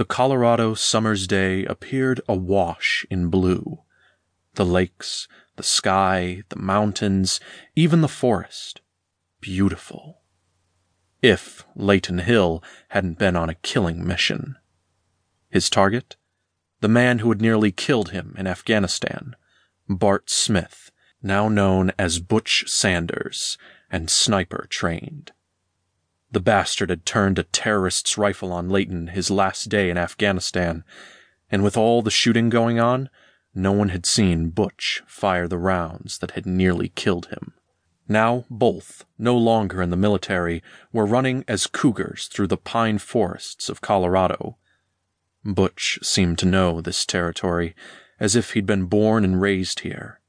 The Colorado summer's day appeared awash in blue. The lakes, the sky, the mountains, even the forest. Beautiful. If Leyton Hill hadn't been on a killing mission. His target? The man who had nearly killed him in Afghanistan. Bart Smith, now known as Butch Sanders, and sniper trained. The bastard had turned a terrorist's rifle on Leyton his last day in Afghanistan, and with all the shooting going on, no one had seen Butch fire the rounds that had nearly killed him. Now both, no longer in the military, were running as cougars through the pine forests of Colorado. Butch seemed to know this territory as if he'd been born and raised here.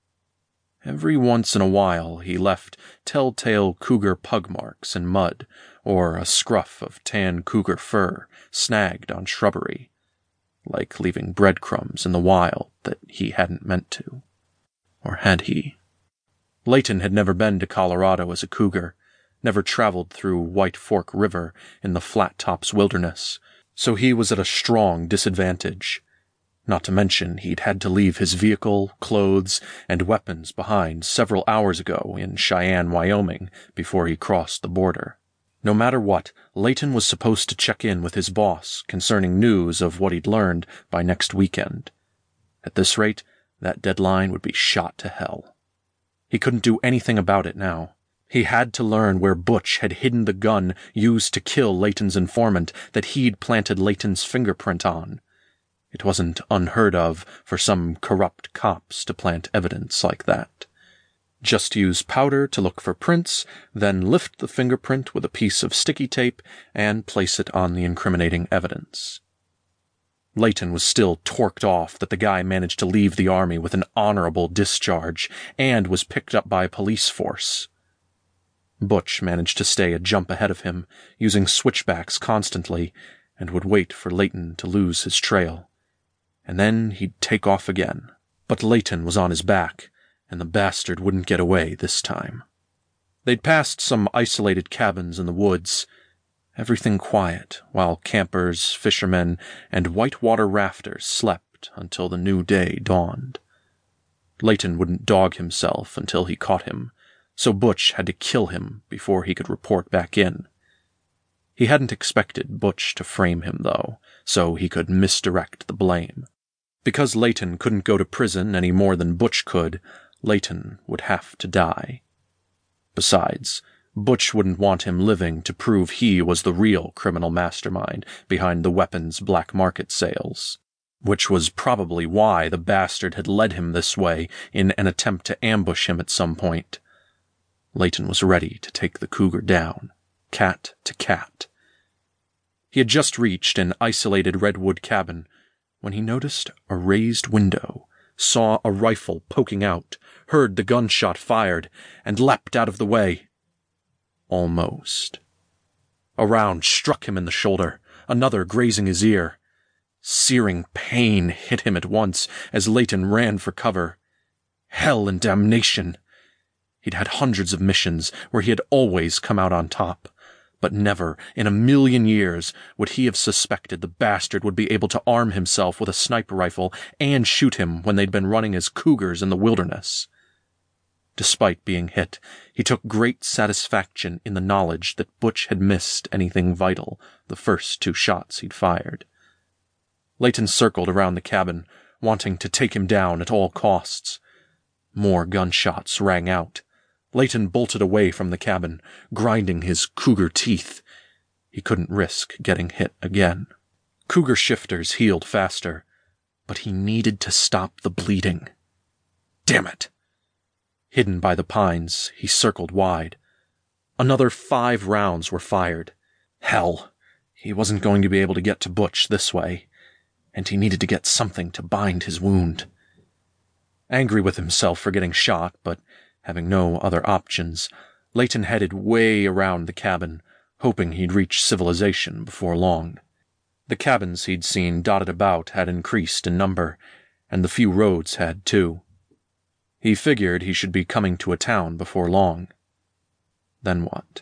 Every once in a while he left telltale cougar pug marks in mud or a scruff of tan cougar fur snagged on shrubbery, like leaving breadcrumbs in the wild that he hadn't meant to. Or had he? Leyton had never been to Colorado as a cougar, never traveled through White Fork River in the Flat Tops wilderness, so he was at a strong disadvantage. Not to mention he'd had to leave his vehicle, clothes, and weapons behind several hours ago in Cheyenne, Wyoming, before he crossed the border. No matter what, Leyton was supposed to check in with his boss concerning news of what he'd learned by next weekend. At this rate, that deadline would be shot to hell. He couldn't do anything about it now. He had to learn where Butch had hidden the gun used to kill Leyton's informant that he'd planted Leyton's fingerprint on. It wasn't unheard of for some corrupt cops to plant evidence like that. Just use powder to look for prints, then lift the fingerprint with a piece of sticky tape and place it on the incriminating evidence. Leyton was still torqued off that the guy managed to leave the army with an honorable discharge and was picked up by a police force. Butch managed to stay a jump ahead of him, using switchbacks constantly, and would wait for Leyton to lose his trail. And then he'd take off again. But Leyton was on his back, and the bastard wouldn't get away this time. They'd passed some isolated cabins in the woods, everything quiet, while campers, fishermen, and whitewater rafters slept until the new day dawned. Leyton wouldn't dog himself until he caught him, so Butch had to kill him before he could report back in. He hadn't expected Butch to frame him, though, so he could misdirect the blame. Because Leyton couldn't go to prison any more than Butch could, Leyton would have to die. Besides, Butch wouldn't want him living to prove he was the real criminal mastermind behind the weapons black market sales. Which was probably why the bastard had led him this way in an attempt to ambush him at some point. Leyton was ready to take the cougar down, cat to cat. He had just reached an isolated redwood cabin when he noticed a raised window, saw a rifle poking out, heard the gunshot fired, and leapt out of the way. Almost. A round struck him in the shoulder, another grazing his ear. Searing pain hit him at once as Leyton ran for cover. Hell and damnation! He'd had hundreds of missions where he had always come out on top but never in a million years would he have suspected the bastard would be able to arm himself with a sniper rifle and shoot him when they'd been running as cougars in the wilderness. Despite being hit, he took great satisfaction in the knowledge that Butch had missed anything vital the first two shots he'd fired. Leyton circled around the cabin, wanting to take him down at all costs. More gunshots rang out. Leyton bolted away from the cabin, grinding his cougar teeth. He couldn't risk getting hit again. Cougar shifters healed faster, but he needed to stop the bleeding. Damn it! Hidden by the pines, he circled wide. Another five rounds were fired. Hell, he wasn't going to be able to get to Butch this way, and he needed to get something to bind his wound. Angry with himself for getting shot, but Having no other options, Leyton headed way around the cabin, hoping he'd reach civilization before long. The cabins he'd seen dotted about had increased in number, and the few roads had too. He figured he should be coming to a town before long. Then what?